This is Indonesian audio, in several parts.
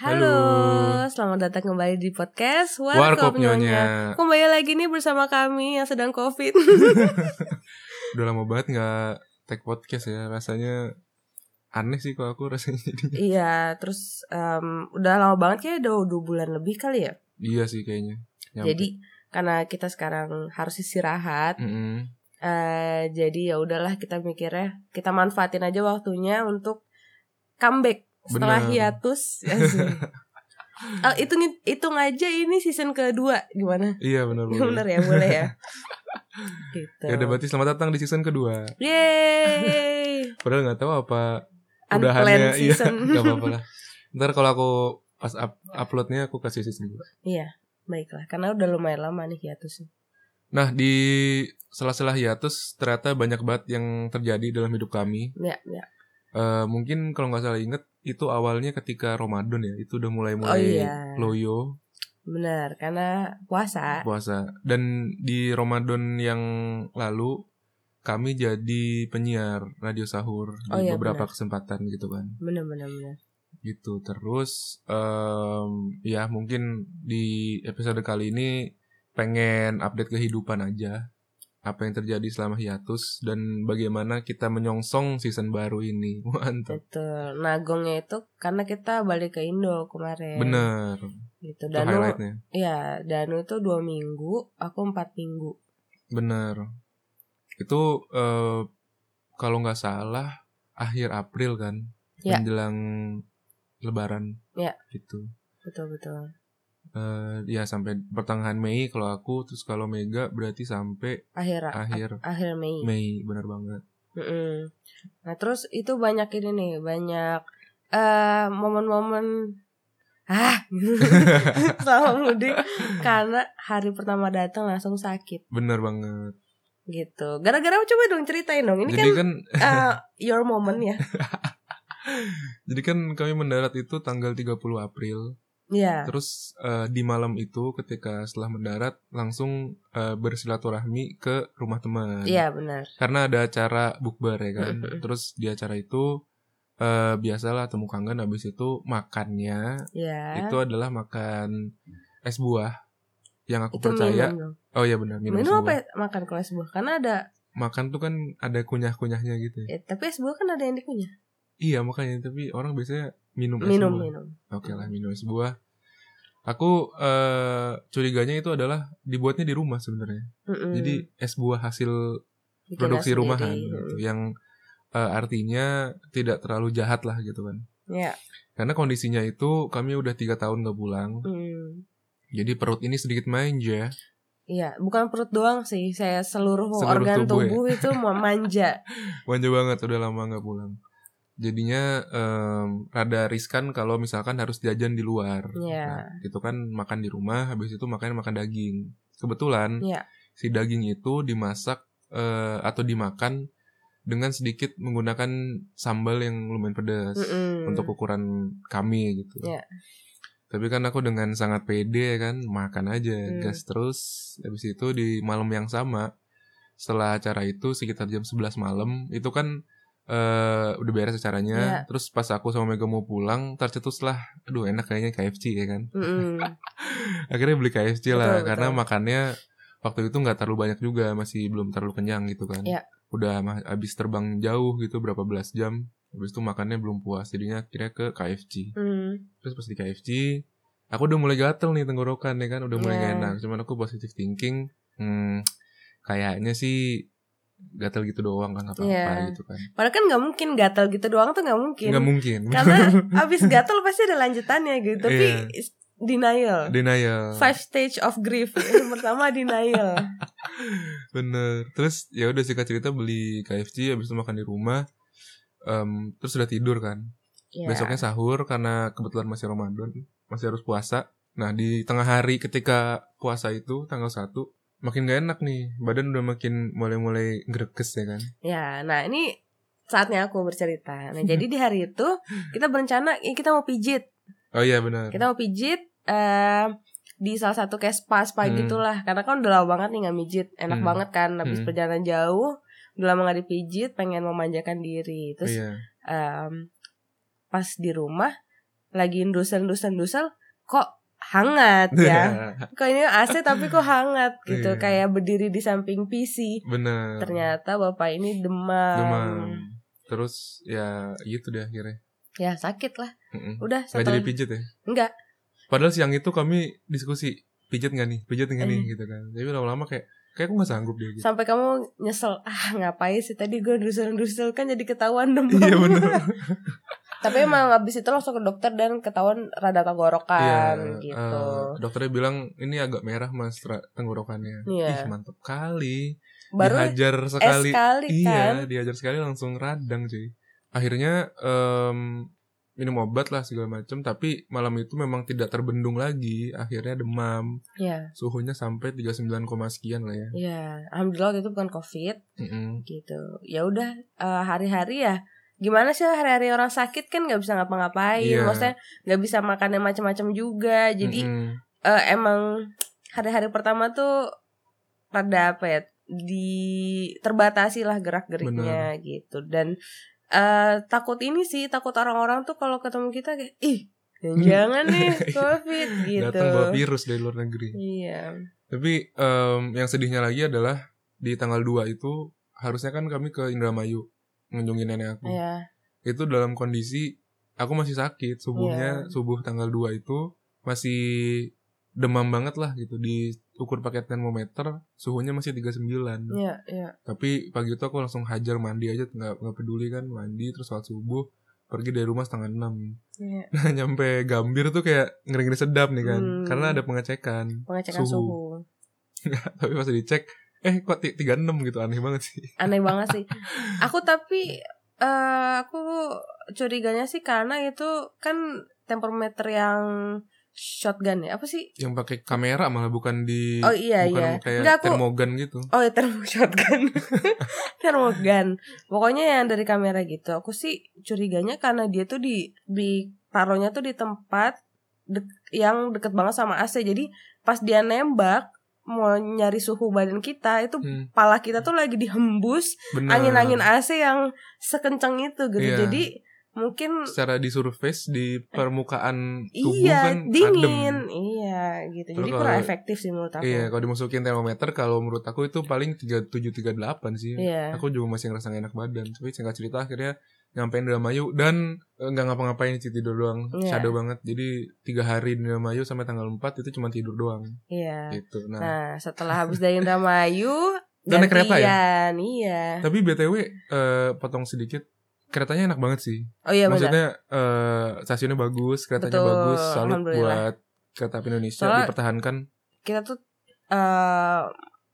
Halo, selamat datang kembali di podcast Warkop Warkop Nyonya. Nyonya. Kembali lagi nih bersama kami yang sedang covid. Udah lama banget nggak take podcast ya. Rasanya aneh sih kalau aku rasanya jadi. iya, terus em, udah lama banget kayak udah dua bulan lebih kali ya. Iya sih kayaknya. Nyampe. Jadi karena kita sekarang harus istirahat, Mm-mm. eh, jadi ya udahlah kita mikirnya kita manfaatin aja waktunya untuk comeback setelah Bener. hiatus. Oh, hitung hitung aja ini season kedua gimana? Iya benar benar. Bener ya, boleh ya. gitu. Ya udah berarti selamat datang di season kedua. Yeay. Padahal nggak tahu apa udahannya. Iya, nggak apa-apa lah. Ntar kalau aku pas up, uploadnya aku kasih season dua. Iya, baiklah. Karena udah lumayan lama nih hiatus. Nah di sela-sela hiatus ternyata banyak banget yang terjadi dalam hidup kami. Ya, ya. Eh, mungkin kalau nggak salah inget itu awalnya ketika Ramadan ya itu udah Oh mulai-mulai iya. loyo Benar, karena puasa. puasa dan di Ramadan yang lalu kami jadi penyiar radio sahur di Oh iya, beberapa benar. kesempatan gitu kan Benar, benar, benar. gitu terus em, ya mungkin di episode kali ini pengen update kehidupan aja apa yang terjadi selama hiatus dan bagaimana kita menyongsong season baru ini mantap Betul. Nagongnya itu karena kita balik ke Indo kemarin. bener Gitu. itu Danu, ya, Danu itu dua minggu, aku empat minggu. bener itu eh, kalau nggak salah akhir April kan Ya. menjelang Lebaran Ya. gitu Betul, betul. Eh, ya sampai pertengahan Mei kalau aku terus kalau Mega berarti sampai Akhir akhir akhir Mei. Mei bener banget Mm-mm. Nah terus itu banyak ini nih banyak eh momen-momen ah selama mudik karena hari pertama datang langsung sakit bener banget gitu. Gara-gara coba dong ceritain dong ini jadi kan kan eh, your moment ya. jadi kan kami mendarat itu tanggal 30 April Iya. terus eh, di malam itu ketika setelah mendarat langsung eh, bersilaturahmi ke rumah teman Iya benar. karena ada acara bukber ya kan terus di acara itu eh, biasalah temu kangen habis itu makannya Ya. itu adalah makan es buah yang aku Itu percaya minum oh iya benar minum, Minum, es apa buah ya? makan kalau es buah? Karena ada makan tuh kan ada kunyah-kunyahnya gitu ya. ya, tapi es buah kan ada yang dikunyah. Iya makanya tapi orang biasanya minum es Minum buah minum. oke lah minum es buah aku eh, curiganya itu adalah dibuatnya di rumah sebenarnya Mm-mm. jadi es buah hasil Bikin produksi rumahan gitu, yang eh, artinya tidak terlalu jahat lah gitu kan Ya. karena kondisinya itu kami udah tiga tahun gak pulang Mm. jadi perut ini sedikit manja Iya, bukan perut doang sih. Saya seluruh, Seluruh organ tubuh ya? tubuh, itu mau manja. manja banget udah lama gak pulang jadinya em, rada riskan kalau misalkan harus jajan di luar Iya. Nah, itu kan makan di rumah habis itu makan makan daging kebetulan Iya. si daging itu dimasak eh, atau dimakan dengan sedikit menggunakan sambal yang lumayan pedas Mm-mm. untuk ukuran kami gitu. Iya. Tapi kan aku dengan sangat pede kan makan aja Hmm. gas terus. Habis itu di malam yang sama setelah acara itu sekitar jam 11 malam itu kan eh udah beres acaranya. Iya. Terus pas aku sama Mega mau pulang tercetuslah aduh enak kayaknya KFC ya kan. Mm-mm. Akhirnya beli KFC lah betul. karena makannya waktu itu nggak terlalu banyak juga masih belum terlalu kenyang gitu kan. Iya. Udah habis terbang jauh gitu berapa belas jam. Habis itu makannya belum puas jadinya akhirnya ke KFC. Mm. Terus pas di KFC, aku udah mulai gatel nih tenggorokan ya kan, udah mulai Iya. gak enak. Cuman aku positive thinking, hmm, kayaknya sih gatel gitu doang kan, gak apa-apa Iya. gitu kan. Padahal kan nggak mungkin gatal gitu doang tuh nggak mungkin. Nggak mungkin. Karena abis gatal pasti ada lanjutannya gitu. Tapi is- denial. Denial. Five stage of grief. Yang pertama denial. Bener. Terus ya udah singkat cerita beli KFC, habis itu makan di rumah. Em, terus udah tidur kan. Ya. Besoknya sahur karena kebetulan masih Ramadan, masih harus puasa. Nah, di tengah hari ketika puasa itu tanggal 1 makin gak enak nih. Badan udah makin mulai-mulai greges ya kan. Ya, nah ini saatnya aku bercerita. Nah, jadi di hari itu kita berencana eh, kita mau pijit. Oh iya benar. Kita mau pijit eh di salah satu kayak spa spa Hmm. gitulah. Karena kan udah lama banget nih nggak mijit. Enak Hmm. banget kan habis Hmm. perjalanan jauh. Udah lama gak dipijit, pengen memanjakan diri. Terus iya. em, pas di rumah lagi ndusel-ndusel-ndusel kok hangat ya. kok ini AC tapi kok hangat gitu, Iya. kayak berdiri di samping PC. Bener. Ternyata bapak ini demam. Demam. Terus ya gitu deh akhirnya. Ya sakit lah. Mm-mm. Udah satu. jadi pijet ya. Enggak. Padahal siang itu kami diskusi pijet nggak nih, pijet nggak nih Eh. gitu kan. Tapi lama-lama kayak kayak aku nggak sanggup deh gitu. Sampai kamu nyesel, ah ngapain sih tadi gue ndusel-ndusel kan jadi ketahuan demam. Iya bener. Tapi emang abis itu langsung ke dokter dan ketahuan rada tenggorokan Iya, gitu. eh, dokternya bilang ini agak merah mas tenggorokannya. Iya. Ih mantap kali. Baru dihajar sekali. kali Iya, kan. dihajar sekali langsung radang cuy. Akhirnya em, minum obat lah segala macam, tapi malam itu memang tidak terbendung lagi. Akhirnya demam, Iya. suhunya sampai 39, koma sekian lah ya. Iya, alhamdulillah waktu itu bukan covid Mm-mm. gitu. Ya udah eh, hari-hari ya. Gimana sih hari-hari orang sakit kan nggak bisa ngapa-ngapain. Iya. Maksudnya nggak bisa makan yang macam-macam juga. Jadi Mm-mm. eh, emang hari-hari pertama tuh rada apa ya? Di terbatasi lah gerak-geriknya gitu. Dan eh takut ini sih, takut orang-orang tuh kalau ketemu kita kayak ih jangan nih covid gitu. Datang bawa virus dari luar negeri. Iya. Tapi em, yang sedihnya lagi adalah di tanggal 2 itu harusnya kan kami ke Indramayu mengunjungi nenek aku. Iya. Itu dalam kondisi aku masih sakit. Subuhnya Iya. subuh tanggal 2 itu masih demam banget lah gitu diukur pakai termometer suhunya masih 39. Iya, iya. Tapi pagi itu aku langsung hajar mandi aja nggak nggak peduli kan mandi terus sholat subuh pergi dari rumah setengah enam. Iya. Nah nyampe Gambir tuh kayak ngeri-ngeri sedap nih kan Hmm. karena ada pengecekan. Pengecekan Suhu. suhu. Tapi pas dicek eh kok ti- 36 gitu aneh banget sih. aneh banget sih. Aku tapi eh aku curiganya sih karena itu kan tempermeter yang shotgun ya apa sih? Yang pakai kamera malah bukan di oh iya bukan iya. kayak Enggak, aku termogan gitu. oh ya termo shotgun. Termogan. Pokoknya yang dari kamera gitu. Aku sih curiganya karena dia tuh di di taruhnya tuh di tempat dek- yang deket banget sama AC jadi pas dia nembak mau nyari suhu badan kita itu Hmm, pala kita tuh lagi dihembus angin-angin AC yang sekencang itu gitu. Iya. Jadi mungkin secara di surface di permukaan tubuh iya kan dingin, adem. iya gitu. Terus Jadi kalau- kurang efektif sih menurut aku. Iya, kalau dimasukin termometer kalau menurut aku itu paling 37 38 sih. Iya. Aku juga masih ngerasa enak badan. Tapi singkat cerita akhirnya nyampein Indramayu dan eh, nggak ngapa-ngapain sih tidur doang. Iya. Shadow banget. Jadi tiga hari di Indramayu sampai tanggal 4 itu cuma tidur doang. Iya. Gitu. Nah, Nah, setelah habis dari Indramayu Dan naik kereta ya? Iya. tapi BTW eh, potong sedikit keretanya enak banget sih. Oh iya benar. Maksudnya eh, stasiunnya bagus, keretanya Betul, bagus. Salut buat kereta api Indonesia Soalnya- dipertahankan. Kita tuh eh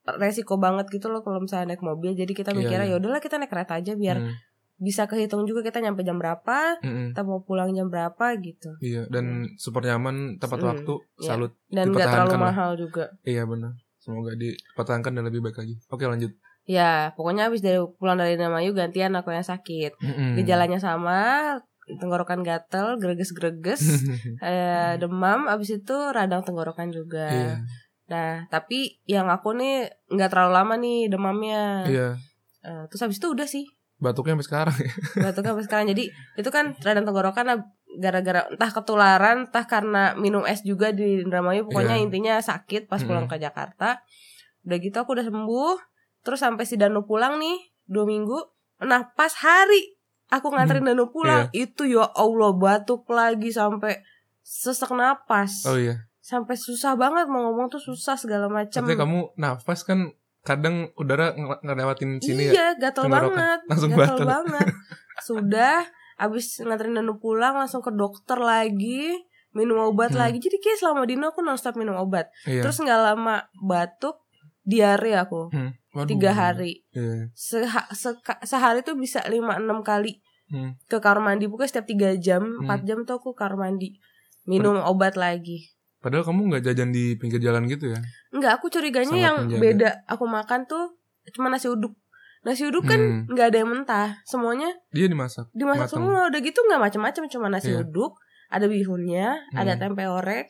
resiko banget gitu loh kalau misalnya naik mobil. Jadi kita Iya, mikirnya iya. ya udahlah kita naik kereta aja biar Hmm, bisa kehitung juga kita nyampe jam berapa, mm-mm. kita mau pulang jam berapa gitu. Iya, dan super nyaman tepat Hmm, waktu. iya. Salut. Dan nggak terlalu Dipertahankan lah. mahal juga. Iya benar. Semoga dipertahankan dan lebih baik lagi. Oke lanjut. Ya, pokoknya habis dari pulang dari Indramayu gantian aku yang sakit. Mm-mm. Gejalanya sama, tenggorokan gatel, greges-greges, eh, demam, abis itu radang tenggorokan juga. Iya, Nah, tapi yang aku nih nggak terlalu lama nih demamnya. iya. Eh, terus habis itu udah sih Batuknya sampai sekarang ya. batuknya sampai sekarang. Jadi itu kan radang tenggorokan gara-gara entah ketularan, entah karena minum es juga di Indramayu. Pokoknya Iya. intinya sakit pas pulang ke Jakarta. Udah gitu aku udah sembuh. Terus sampai si Danu pulang nih dua minggu. Nah pas hari aku nganterin Danu pulang itu ya Allah batuk lagi sampai sesek napas. Oh iya. Sampai susah banget mau ngomong tuh susah segala macam. Artinya kamu nafas kan kadang udara nge- ngelewatin sini ya. iya, gatel tenggorokan. banget. Langsung gatel batal. banget. Sudah abis nganterin Danu pulang langsung ke dokter lagi minum obat Hmm. lagi jadi kayak selama dino aku nonstop minum obat Iya. terus nggak lama batuk diare aku Hmm. Waduh. tiga hari Iya. Seha- seka- sehari tuh bisa lima enam kali Hmm. ke kamar mandi pokoknya setiap tiga jam Hmm. empat jam tuh aku kamar mandi minum obat lagi Padahal kamu nggak jajan di pinggir jalan gitu ya? Enggak aku curiganya Sangat yang menjaga. beda aku makan tuh cuma nasi uduk nasi uduk kan Hmm. nggak ada yang mentah semuanya Dia dimasak. dimasak Matang. semua udah gitu nggak macam-macam cuma nasi Iya. uduk ada bihunnya ada Hmm. tempe orek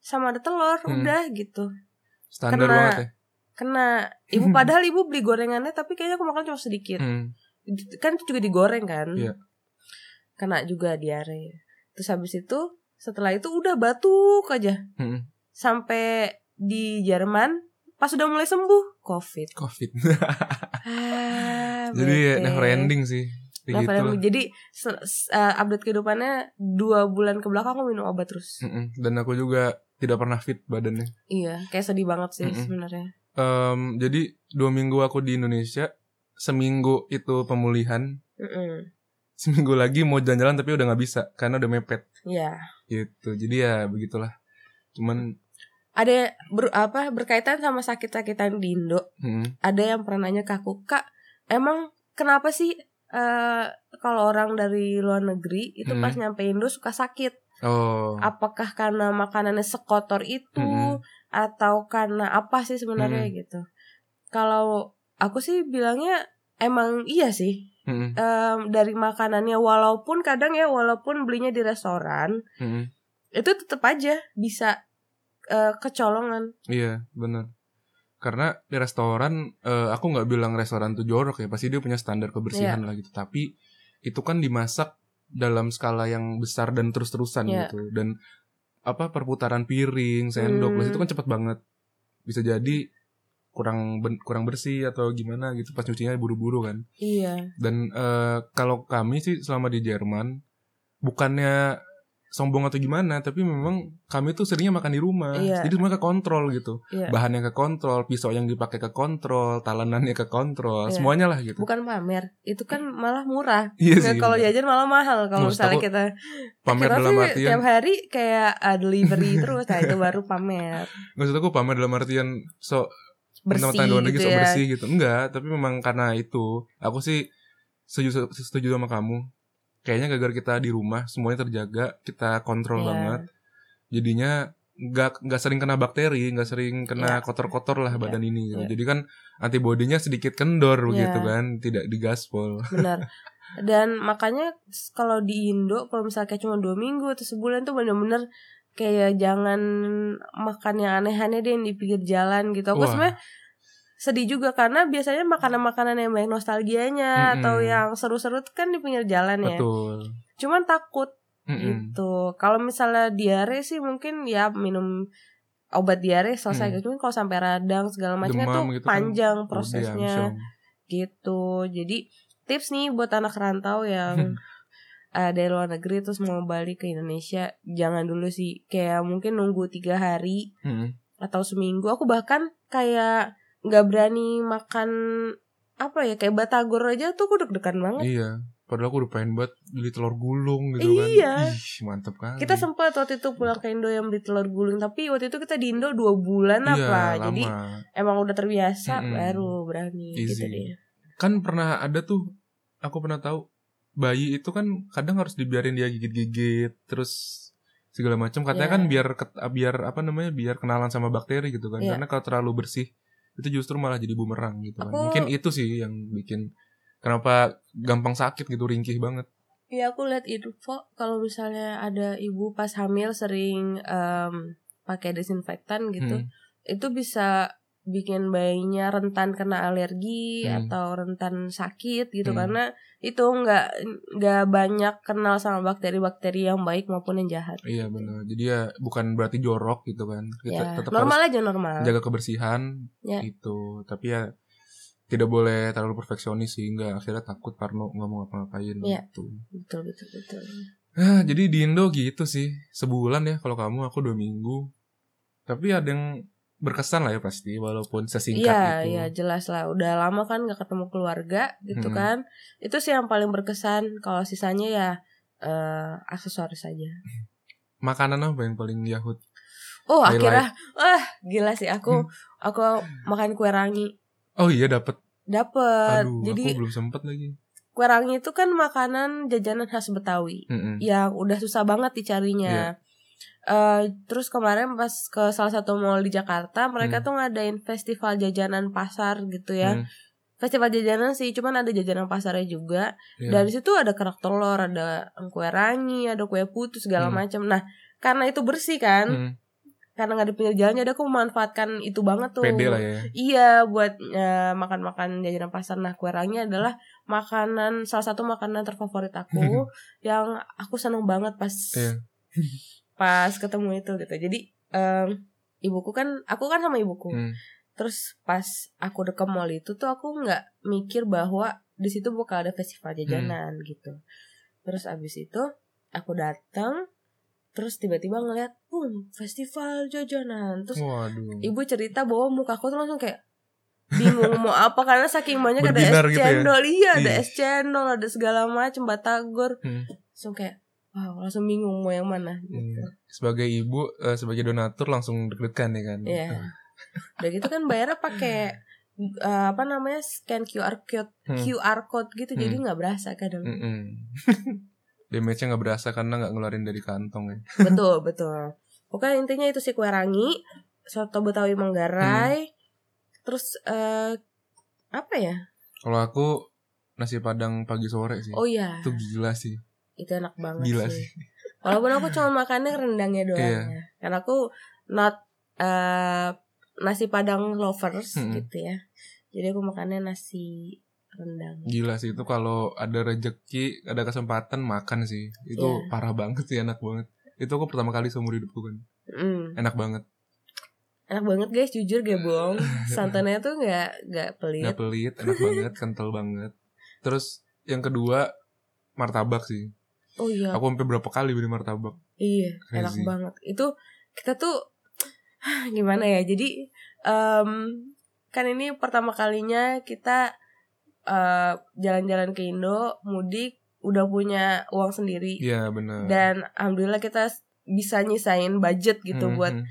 sama ada telur Hmm. udah gitu Standar Kena. banget ya. kena ibu padahal ibu beli gorengannya tapi kayaknya aku makan cuma sedikit Hmm. kan itu juga digoreng kan Iya. kena juga diare terus habis itu setelah itu udah batuk aja Mm-mm. sampai di Jerman pas udah mulai sembuh covid covid ah, jadi bete. never ending sih gitu jadi uh, update kehidupannya dua bulan ke belakang aku minum obat terus Mm-mm. dan aku juga tidak pernah fit badannya iya kayak sedih banget sih Mm-mm. sebenarnya Em, jadi dua minggu aku di Indonesia seminggu itu pemulihan Mm-mm. seminggu lagi mau jalan-jalan tapi udah nggak bisa karena udah mepet Iya. Gitu. Jadi ya begitulah. Cuman ada ber, apa berkaitan sama sakit-sakitan di Indo mm, ada yang pernah nanya ke aku kak emang kenapa sih eh kalau orang dari luar negeri itu Hmm. pas nyampe Indo suka sakit? Oh. Apakah karena makanannya sekotor itu Mm-mm. atau karena apa sih sebenarnya? Gitu. Kalau aku sih bilangnya emang iya sih mm, Em, dari makanannya walaupun kadang ya walaupun belinya di restoran mm, itu tetap aja bisa eh, kecolongan. Iya benar karena di restoran eh, aku nggak bilang restoran tuh jorok ya pasti dia punya standar kebersihan Iya. lah gitu. Tapi itu kan dimasak dalam skala yang besar dan terus-terusan Iya. gitu. Dan apa perputaran piring sendok Hmm. itu kan cepat banget. Bisa jadi kurang ben- kurang bersih atau gimana gitu pas nyucinya buru-buru kan. Iya. Dan eh, kalau kami sih selama di Jerman bukannya sombong atau gimana tapi memang kami tuh seringnya makan di rumah. Iya. jadi semuanya ke kontrol gitu. Iya. Bahannya ke kontrol pisau yang dipakai ke kontrol talenannya ke kontrol Iya. semuanya lah gitu. Bukan pamer itu kan malah murah. Iya sih kalau jajan malah mahal kalau misalnya kita. pamer kita dalam artian tiap hari kayak uh, delivery terus nah itu baru pamer. Maksud aku pamer dalam artian so bersih mentang-mentang luar negeri gitu ya bersih gitu enggak tapi memang karena itu aku sih setuju setuju sama kamu kayaknya gara-gara kita di rumah semuanya terjaga kita kontrol Iya. banget jadinya nggak nggak sering kena bakteri nggak sering kena Iya. kotor-kotor lah badan ini gitu. Iya. jadi kan antibodinya sedikit kendor Iya. begitu kan tidak digaspol benar dan makanya kalau di Indo kalau misalnya kayak cuma dua minggu atau sebulan tuh bener-bener kayak jangan makan yang aneh-aneh deh yang di pinggir jalan gitu aku Wah. sebenarnya sedih juga karena biasanya makanan-makanan yang banyak nostalgianya Mm-mm. atau yang seru-seru tuh kan di pinggir jalan ya betul cuman takut Mm-mm. gitu kalau misalnya diare sih mungkin ya minum obat diare selesai Hmm. gitu Cuman kalau sampai radang segala macam itu Demam gitu kan, panjang Udah, prosesnya amsyong. gitu jadi tips nih buat anak rantau yang eh, dari luar negeri terus mau balik ke Indonesia jangan dulu sih kayak mungkin nunggu tiga hari Mm-mm. atau seminggu aku bahkan kayak nggak berani makan apa ya kayak batagor aja tuh aku deg-degan banget iya padahal aku udah pengen banget beli telur gulung gitu Iya. kan Ih, mantep kan kita sempat waktu itu pulang ke Indo yang beli telur gulung tapi waktu itu kita di Indo dua bulan iya, apa lama. jadi emang udah terbiasa Mm-mm. baru berani gitu Easy. deh kan pernah ada tuh aku pernah tahu bayi itu kan kadang harus dibiarin dia gigit-gigit terus segala macam katanya Iya. kan biar ket- biar apa namanya biar kenalan sama bakteri gitu kan Iya. karena kalau terlalu bersih itu justru malah jadi bumerang gitu kan Aku- mungkin itu sih yang bikin kenapa gampang sakit gitu ringkih banget Iya aku lihat info kalau misalnya ada ibu pas hamil sering em, pakai desinfektan gitu, Hmm. itu bisa bikin bayinya rentan kena alergi Hmm. atau rentan sakit gitu Hmm. karena itu nggak nggak banyak kenal sama bakteri-bakteri yang baik maupun yang jahat. iya benar jadi ya bukan berarti jorok gitu kan kita Ya, tetap normal harus aja normal. jaga kebersihan Ya. gitu tapi ya tidak boleh terlalu perfeksionis sehingga akhirnya takut Parno nggak mau ngapa-ngapain Iya. gitu Betul betul betul. Ah, jadi di Indo gitu sih sebulan ya kalau kamu aku dua minggu tapi ada yang berkesan lah ya pasti walaupun sesingkat Iya, itu iya jelas lah. Udah lama kan nggak ketemu keluarga gitu Hmm. kan. Itu sih yang paling berkesan. Kalau sisanya ya eh aksesoris saja. makanan apa yang paling yahut Oh Highlight. akhirnya, wah gila sih aku, Hmm. aku makan kue rangi. oh iya dapat aduh Jadi aku belum sempet lagi kue rangi itu kan makanan jajanan khas Betawi Mm-mm. yang udah susah banget dicarinya. Eh, terus kemarin pas ke salah satu mall di Jakarta, mereka Hmm. tuh ngadain festival jajanan pasar gitu ya. Hmm, Festival jajanan sih, cuman ada jajanan pasarnya juga. iya. Dari situ ada kerak telur, ada kue rangi, ada kue putu segala Hmm. macam. Nah, karena itu bersih kan, Hmm, karena nggak di pinggir jalan, jadi aku memanfaatkan itu banget tuh. pede lah ya Iya, buat eh, makan-makan jajanan pasar. Nah, kue rangi adalah makanan salah satu makanan terfavorit aku yang aku seneng banget pas Iya. pas ketemu itu gitu jadi em, ibuku kan aku kan sama ibuku Hmm. terus pas aku udah ke mall itu tuh aku nggak mikir bahwa di situ bakal ada festival jajanan gitu terus abis itu aku datang terus tiba-tiba ngeliat boom festival jajanan terus Waduh. ibu cerita bahwa muka aku tuh langsung kayak bingung mau apa karena saking banyak ada es gitu ya? cendol iya ada Iya. es cendol ada segala macam batagor Hmm. langsung kayak wow langsung bingung mau yang mana gitu Hmm. Sebagai ibu, eh, sebagai donatur langsung deg-degan ya kan. Iya. udah gitu kan bayarnya pakai eh, apa namanya scan QR code Hmm. QR code gitu jadi Hmm. nggak berasa kadang Mm-mm. Damage-nya nggak berasa karena nggak ngeluarin dari kantong ya. betul betul pokoknya intinya itu si kue rangi soto betawi manggarai terus eh apa ya Kalau aku nasi padang pagi sore sih. oh iya Itu gila sih. Itu enak banget Gila sih. sih. walaupun aku cuma makannya rendangnya doang Iya. ya karena aku not eh nasi padang lovers Mm-mm. gitu ya jadi aku makannya nasi rendang Gila sih itu kalau ada rejeki, ada kesempatan makan sih. Itu Iya. parah banget sih, enak banget. Itu aku pertama kali seumur hidupku kan. Mm. Enak banget. enak banget guys jujur gak bohong santannya tuh nggak nggak pelit Nggak pelit, enak banget, kental banget. Terus yang kedua martabak sih. Oh iya Aku sampai berapa kali beli martabak. iya enak Crazy. banget itu kita tuh gimana ya jadi em, kan ini pertama kalinya kita eh, jalan-jalan ke Indo mudik udah punya uang sendiri Iya benar. dan alhamdulillah kita bisa nyisain budget gitu Hmm, buat hmm.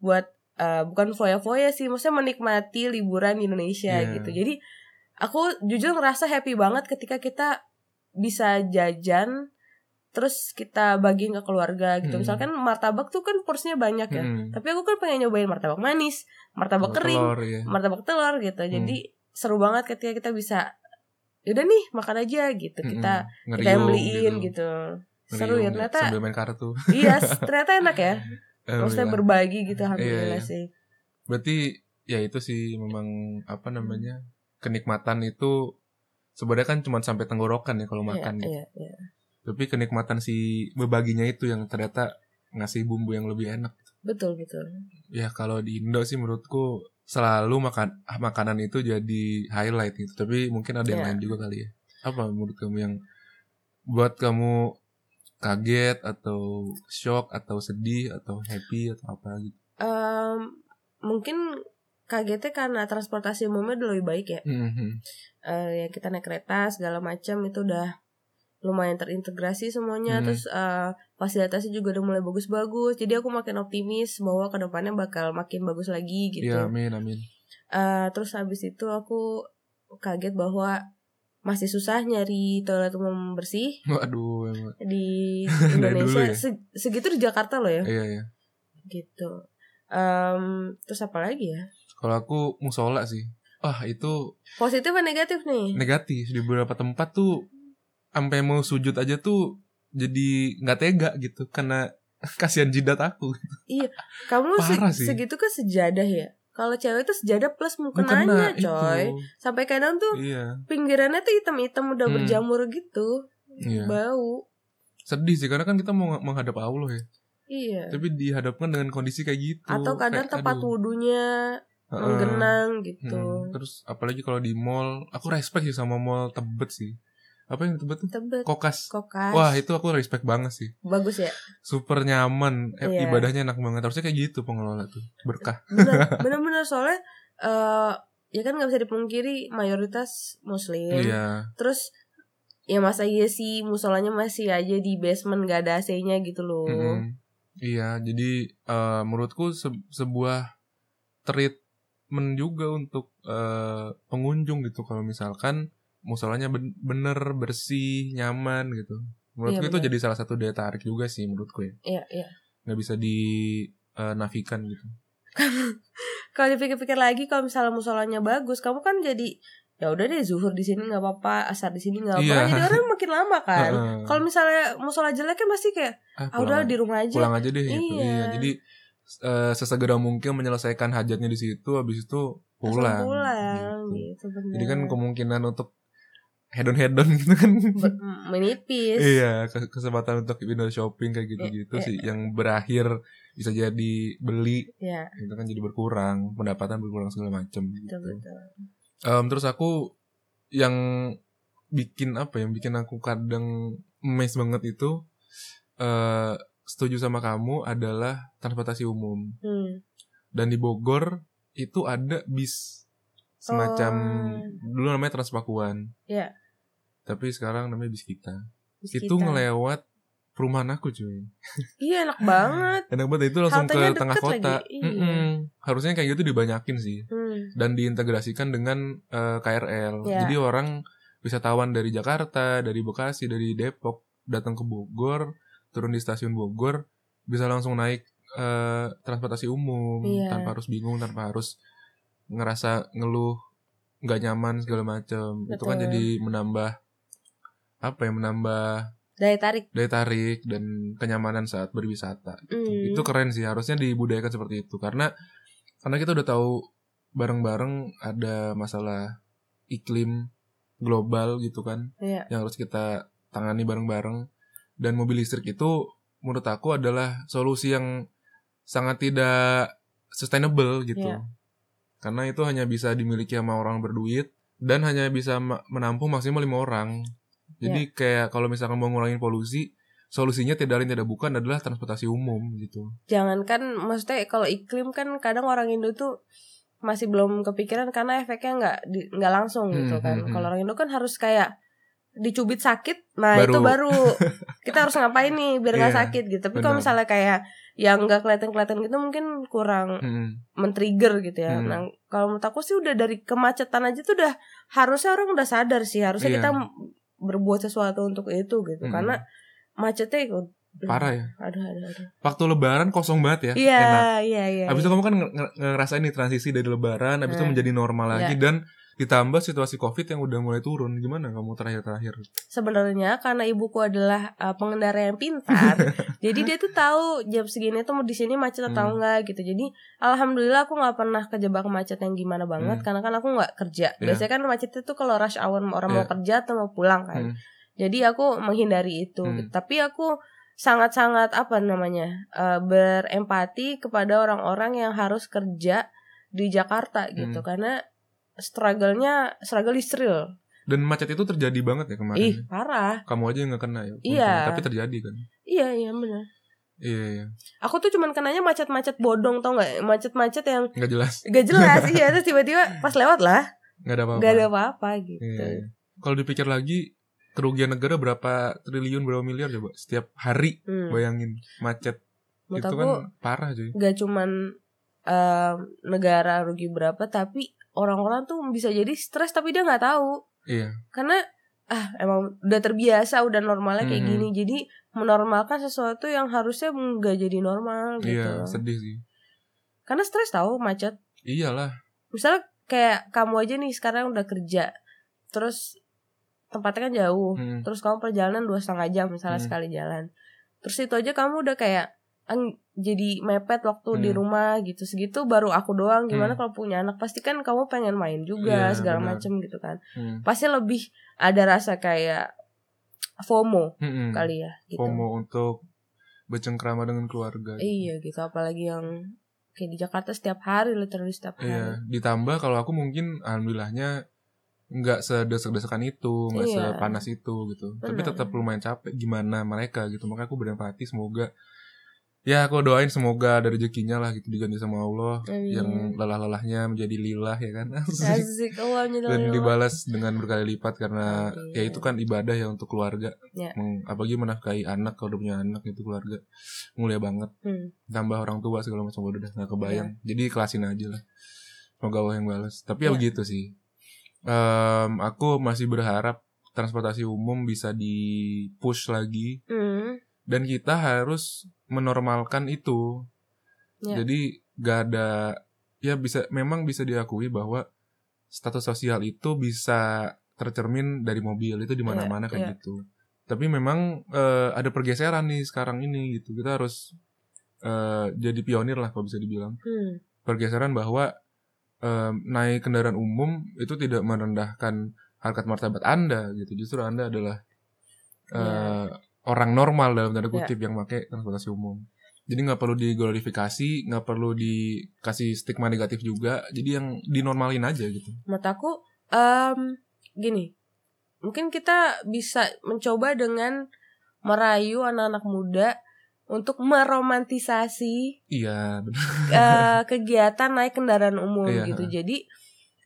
buat eh, bukan foya-foya sih maksudnya menikmati liburan di Indonesia Iya. gitu jadi aku jujur ngerasa happy banget ketika kita bisa jajan terus kita bagiin ke keluarga gitu Hmm. misalkan martabak tuh kan porsinya banyak ya Hmm. tapi aku kan pengen nyobain martabak manis martabak Telur, kering ya. martabak telur gitu Hmm. jadi seru banget ketika kita bisa yaudah nih makan aja gitu kita Mm-mm. kita yang Ngeriung beliin gitu, seru Ngeriung ya ternyata Sambil main kartu. iya ternyata enak ya maksudnya berbagi gitu alhamdulillah Iya, iya. sih Berarti ya itu sih memang apa namanya kenikmatan itu sebenarnya kan cuma sampai tenggorokan ya kalau makan. gitu. iya, iya. Tapi kenikmatan si berbaginya itu yang ternyata ngasih bumbu yang lebih enak. betul betul Ya kalau di Indo sih menurutku selalu makan ah, makanan itu jadi highlight gitu. Tapi mungkin ada yang Iya. lain juga kali ya. Apa menurut kamu yang buat kamu kaget atau shock atau sedih atau happy atau apa gitu? Em, mungkin kagetnya karena transportasi umumnya udah lebih baik ya Mhm. Eh, ya kita naik kereta segala macam itu udah lumayan terintegrasi semuanya Hmm. terus eh, fasilitasnya juga udah mulai bagus-bagus jadi aku makin optimis bahwa ke depannya bakal makin bagus lagi gitu Iya, amin amin. Eh, terus habis itu aku kaget bahwa masih susah nyari toilet umum bersih Waduh, emang. di Indonesia ya? Se- segitu di Jakarta loh ya Iya iya. gitu Em, terus apa lagi ya Kalau aku musola sih. Ah itu positif atau negatif nih negatif di beberapa tempat tuh sampai mau sujud aja tuh jadi nggak tega gitu karena kasihan jidat aku. kamu se- sih. segitu kan sejadah ya kalau cewek itu sejadah plus Mukena mukenanya itu. coy sampai kadang tuh Iya. pinggirannya tuh hitam-hitam udah Hmm. berjamur gitu Iya. bau Sedih sih karena kan kita mau menghadap Allah ya. iya Tapi dihadapkan dengan kondisi kayak gitu. atau kadang Kayak, tempat aduh. wudhunya Heeh. menggenang gitu Hmm, Terus apalagi kalau di mall, aku respect sih sama mall Tebet sih. Apa yang Tebet tuh? tebet Kokas. kokas Wah, itu aku respect banget sih. bagus ya Super nyaman, eh, Iya. ibadahnya enak banget. Harusnya kayak gitu pengelola tuh. Berkah. bener bener-bener soalnya eh ya kan nggak bisa dipungkiri mayoritas muslim Iya. terus ya masa iya sih musolanya masih aja di basement gak ada AC-nya gitu loh Mm-mm. Iya, jadi eh, menurutku se- sebuah treatment juga untuk eh, pengunjung gitu kalau misalkan musolanya ben- bener bersih, nyaman gitu. Menurutku Iya, itu jadi salah satu daya tarik juga sih menurutku ya. iya iya Nggak bisa di eh, nafikan gitu. kalau dipikir-pikir lagi kalau misalnya musolanya bagus kamu kan jadi ya udah deh zuhur di sini nggak apa-apa asar di sini nggak apa-apa Iya. jadi orang makin lama kan Heeh. kalau misalnya musola jelek kan pasti kayak Ah, ah udah di rumah aja pulang aja deh gitu. Iya. Iya, jadi eh, sesegera mungkin menyelesaikan hajatnya di situ habis itu Langsung pulang. pulang gitu. gitu, bener. Jadi kan kemungkinan untuk hedon hedon gitu kan. Ber- menipis. Iya ke- kesempatan untuk window shopping kayak gitu-gitu Iya, sih yang berakhir bisa jadi beli ya itu kan jadi berkurang pendapatan berkurang segala macam gitu. betul. Betul Em, terus aku yang bikin apa yang bikin aku kadang mes banget itu eh setuju sama kamu adalah transportasi umum. Hmm. dan di Bogor itu ada bis semacam Oh. dulu namanya Transpakuan Iya. tapi sekarang namanya bis kita Bis itu ngelewat perumahan aku cuy iya enak banget enak banget itu langsung Haltenya ke tengah kota lagi, iya. Mm-mm. harusnya kayak gitu dibanyakin sih hmm. dan diintegrasikan dengan eh, KRL. Ya. Jadi orang wisatawan dari Jakarta, dari Bekasi, dari Depok datang ke Bogor, turun di stasiun Bogor, bisa langsung naik eh, transportasi umum Iya. tanpa harus bingung, tanpa harus ngerasa ngeluh nggak nyaman segala macam. Itu kan jadi menambah apa ya, menambah daya tarik daya tarik dan kenyamanan saat berwisata. Hmm. Itu keren sih, harusnya dibudayakan seperti itu karena karena kita udah tahu bareng-bareng ada masalah iklim global gitu kan Iya. yang harus kita tangani bareng-bareng dan mobil listrik itu menurut aku adalah solusi yang sangat tidak sustainable gitu. Iya. Karena itu hanya bisa dimiliki sama orang berduit dan hanya bisa menampung maksimal lima orang. Jadi kayak kalau misalkan mau ngurangin polusi, solusinya tidak lain tidak bukan adalah transportasi umum gitu. jangankan maksudnya kalau iklim kan kadang orang Indo tuh masih belum kepikiran karena efeknya nggak nggak langsung gitu Hmm, kan hmm, hmm. kalau orang Indo kan harus kayak dicubit sakit nah Baru. itu baru kita harus ngapain nih biar nggak Iya, sakit gitu tapi kalau misalnya kayak yang nggak kelihatan kelihatan gitu mungkin kurang Mm-mm. men-trigger gitu ya Hmm. nah kalau menurut aku sih udah dari kemacetan aja tuh udah harusnya orang udah sadar sih harusnya Iya. kita berbuat sesuatu untuk itu gitu Mm-mm. karena macetnya ikut Parah ya. aduh aduh aduh Waktu lebaran kosong banget ya. iya iya iya Habis itu iya. kamu kan nge- nge- ngerasain nih transisi dari lebaran, habis itu Hmm. menjadi normal lagi Iya. dan ditambah situasi Covid yang udah mulai turun. Gimana kamu terakhir-terakhir? sebenarnya karena ibuku adalah uh, pengendara yang pintar jadi dia tuh tahu jam segini tuh mau di sini macet atau Hmm. enggak gitu jadi alhamdulillah aku nggak pernah kejebak macet yang gimana banget Hmm. karena kan aku nggak kerja Iya. biasanya kan macet itu kalau rush hour orang mau Iya. kerja atau mau pulang kan Hmm. jadi aku menghindari itu Hmm. gitu. tapi aku sangat-sangat apa namanya uh, berempati kepada orang-orang yang harus kerja di Jakarta gitu Hmm. karena struggle-nya struggle is real Dan macet itu terjadi banget ya kemarin. ih ya? parah Kamu aja yang gak kena ya. Iya. Tapi terjadi kan. iya iya benar Iya, iya. Aku tuh cuman kenanya macet-macet bodong tau nggak? Macet-macet yang Nggak jelas. gak jelas iya terus tiba-tiba pas lewat lah Nggak ada apa-apa. gak ada apa-apa gitu. Iya, iya. Kalau dipikir lagi, kerugian negara berapa triliun, berapa miliar coba? Setiap hari, Hmm. bayangin. Macet. Menurut itu aku kan parah cuy. gak cuman eh, negara rugi berapa tapi orang-orang tuh bisa jadi stres tapi dia nggak tahu Iya. karena ah emang udah terbiasa udah normalnya kayak Mhm. gini jadi menormalkan sesuatu yang harusnya nggak jadi normal gitu. Iya, sedih sih. Karena stres tahu macet. Iyalah. Misalnya kayak kamu aja nih sekarang udah kerja terus tempatnya kan jauh Hmm. terus kamu perjalanan dua setengah jam misalnya Hmm. sekali jalan terus itu aja kamu udah kayak jadi mepet waktu di Hmm. rumah gitu segitu baru aku doang gimana Hmm. kalau punya anak pasti kan kamu pengen main juga Iya, segala macem gitu kan Hmm. pasti lebih ada rasa kayak FOMO Mm-mm. kali ya gitu FOMO untuk bercengkrama dengan keluarga. iya gitu apalagi yang kayak di Jakarta setiap hari literally setiap hari Iya, ditambah kalau aku mungkin alhamdulillahnya nggak sedesek-desekan itu, nggak Iya. sepanas itu gitu. Tapi Benar. tetap lumayan capek gimana mereka gitu. Makanya aku berempati semoga ya aku doain semoga ada rezekinya lah gitu diganti sama Allah Amin. yang lelah-lelahnya menjadi lilah ya kan. Asik. Dan dibalas dengan berkali lipat karena Amin. ya itu kan ibadah ya untuk keluarga. Ya. Apalagi menafkahi anak kalau udah punya anak itu keluarga mulia banget. Hmm. tambah orang tua segala macam udah udah nggak kebayang jadi ikhlasin aja lah semoga Allah yang balas tapi ya Iya. begitu sih Em, aku masih berharap transportasi umum bisa di push lagi Hmm. Dan kita harus menormalkan itu Ya. jadi gak ada ya bisa memang bisa diakui bahwa status sosial itu bisa tercermin dari mobil itu di mana-mana Iya, kayak iya. gitu tapi memang eh, ada pergeseran nih sekarang ini gitu kita harus eh, jadi pionir lah kalau bisa dibilang Hmm. pergeseran bahwa em, naik kendaraan umum itu tidak merendahkan harkat martabat anda gitu justru anda adalah Iya. eh, orang normal dalam tanda Iya. kutip yang pakai transportasi umum jadi nggak perlu diglorifikasi nggak perlu dikasih stigma negatif juga jadi yang dinormalin aja gitu menurut aku em, gini mungkin kita bisa mencoba dengan merayu anak-anak muda untuk meromantisasi iya bener. eh, kegiatan naik kendaraan umum Iya. gitu jadi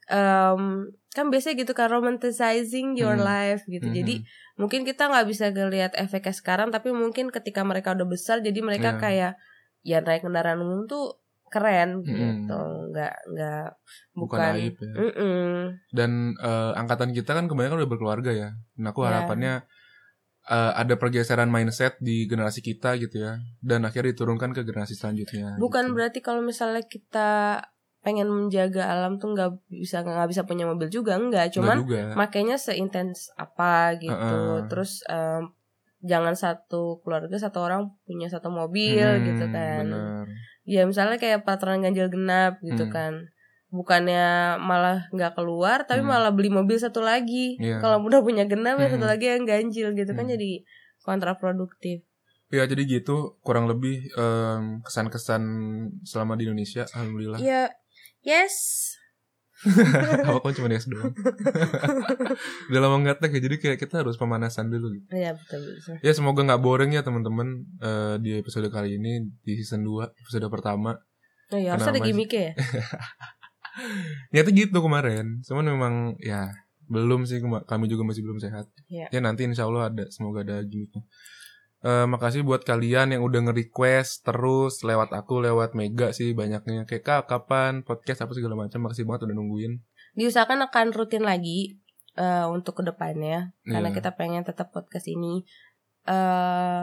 em, kan biasanya gitu kan romanticizing your Hmm. life gitu Mhm. jadi mungkin kita nggak bisa ngelihat efeknya sekarang tapi mungkin ketika mereka udah besar jadi mereka Iya. kayak ya naik kendaraan umum tuh keren Mhm. gitu nggak nggak bukan, bukan, aib ya Mm-mm. dan eh, angkatan kita kan kebanyakan udah berkeluarga ya dan aku Ya. harapannya eh, ada pergeseran mindset di generasi kita gitu ya dan akhirnya diturunkan ke generasi selanjutnya bukan gitu. berarti kalau misalnya kita pengen menjaga alam tuh nggak bisa nggak bisa punya mobil juga Nggak cuman juga makanya seintens apa gitu Heeh. terus em, jangan satu keluarga satu orang punya satu mobil Hmm, gitu kan bener. ya misalnya kayak peraturan ganjil genap gitu Hmm. kan bukannya malah nggak keluar tapi Hmm. malah beli mobil satu lagi Iya. kalau udah punya genap ya satu Hmm. lagi yang ganjil gitu kan Hmm. jadi kontraproduktif ya jadi gitu kurang lebih em, kesan-kesan selama di Indonesia alhamdulillah ya yes. Apa kok cuma yes doang. Udah lama nggak tag ya Jadi kayak kita harus pemanasan dulu gitu. ya betul betul Ya semoga nggak boring ya teman-teman eh, Di episode kali ini Di season 2 Episode pertama. Oh, ya harus ada gimmicknya ya? Nyata gitu kemarin Cuman memang ya Belum sih Kami juga masih belum sehat. Iya. Ya nanti insya Allah ada Semoga ada gimmicknya Eh, makasih buat kalian yang udah nge-request terus lewat aku lewat Mega sih banyaknya. Kayak kak kapan? Podcast apa segala macam. Makasih banget udah nungguin. Diusahakan akan rutin lagi eh, untuk ke depannya karena Iya. kita pengen tetap podcast ini eh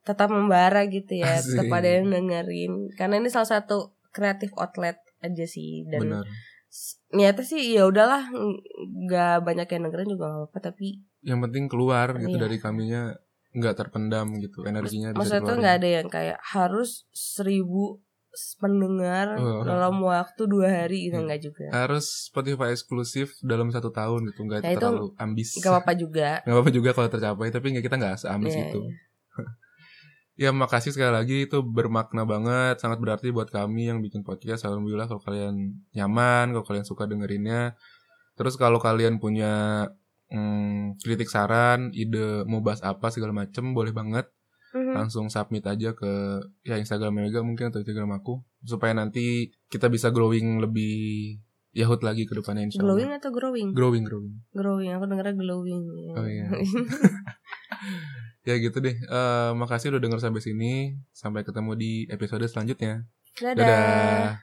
tetap membara gitu ya Asik. tetap ada yang dengerin. Karena ini salah satu kreatif outlet aja sih dan bener s- niatnya sih ya udahlah ng- nggak banyak yang dengerin juga nggak apa-apa tapi yang penting keluar gitu Iya. dari kaminya nggak terpendam gitu energinya maksudnya tuh nggak ada yang kayak harus seribu pendengar Oh. dalam waktu dua hari gitu Hmm. nggak juga. Harus Spotify eksklusif dalam satu tahun gitu nggak itu terlalu ambis. nggak apa-apa juga. Nggak apa-apa juga kalau tercapai tapi nggak kita nggak seambis Iya, itu iya. ya makasih sekali lagi itu bermakna banget sangat berarti buat kami yang bikin podcast. Alhamdulillah kalau kalian nyaman kalau kalian suka dengerinnya. Terus kalau kalian punya hmm, kritik saran ide mau bahas apa segala macem boleh banget Mhm. langsung submit aja ke ya Instagram Mega mungkin atau Instagram aku supaya nanti kita bisa growing lebih yahut lagi ke depannya insya Allah. glowing atau growing Growing, growing. growing aku dengernya glowing Oh, iya. Ya gitu deh. Eh, makasih udah denger sampai sini. Sampai ketemu di episode selanjutnya. Dadah. Dadah.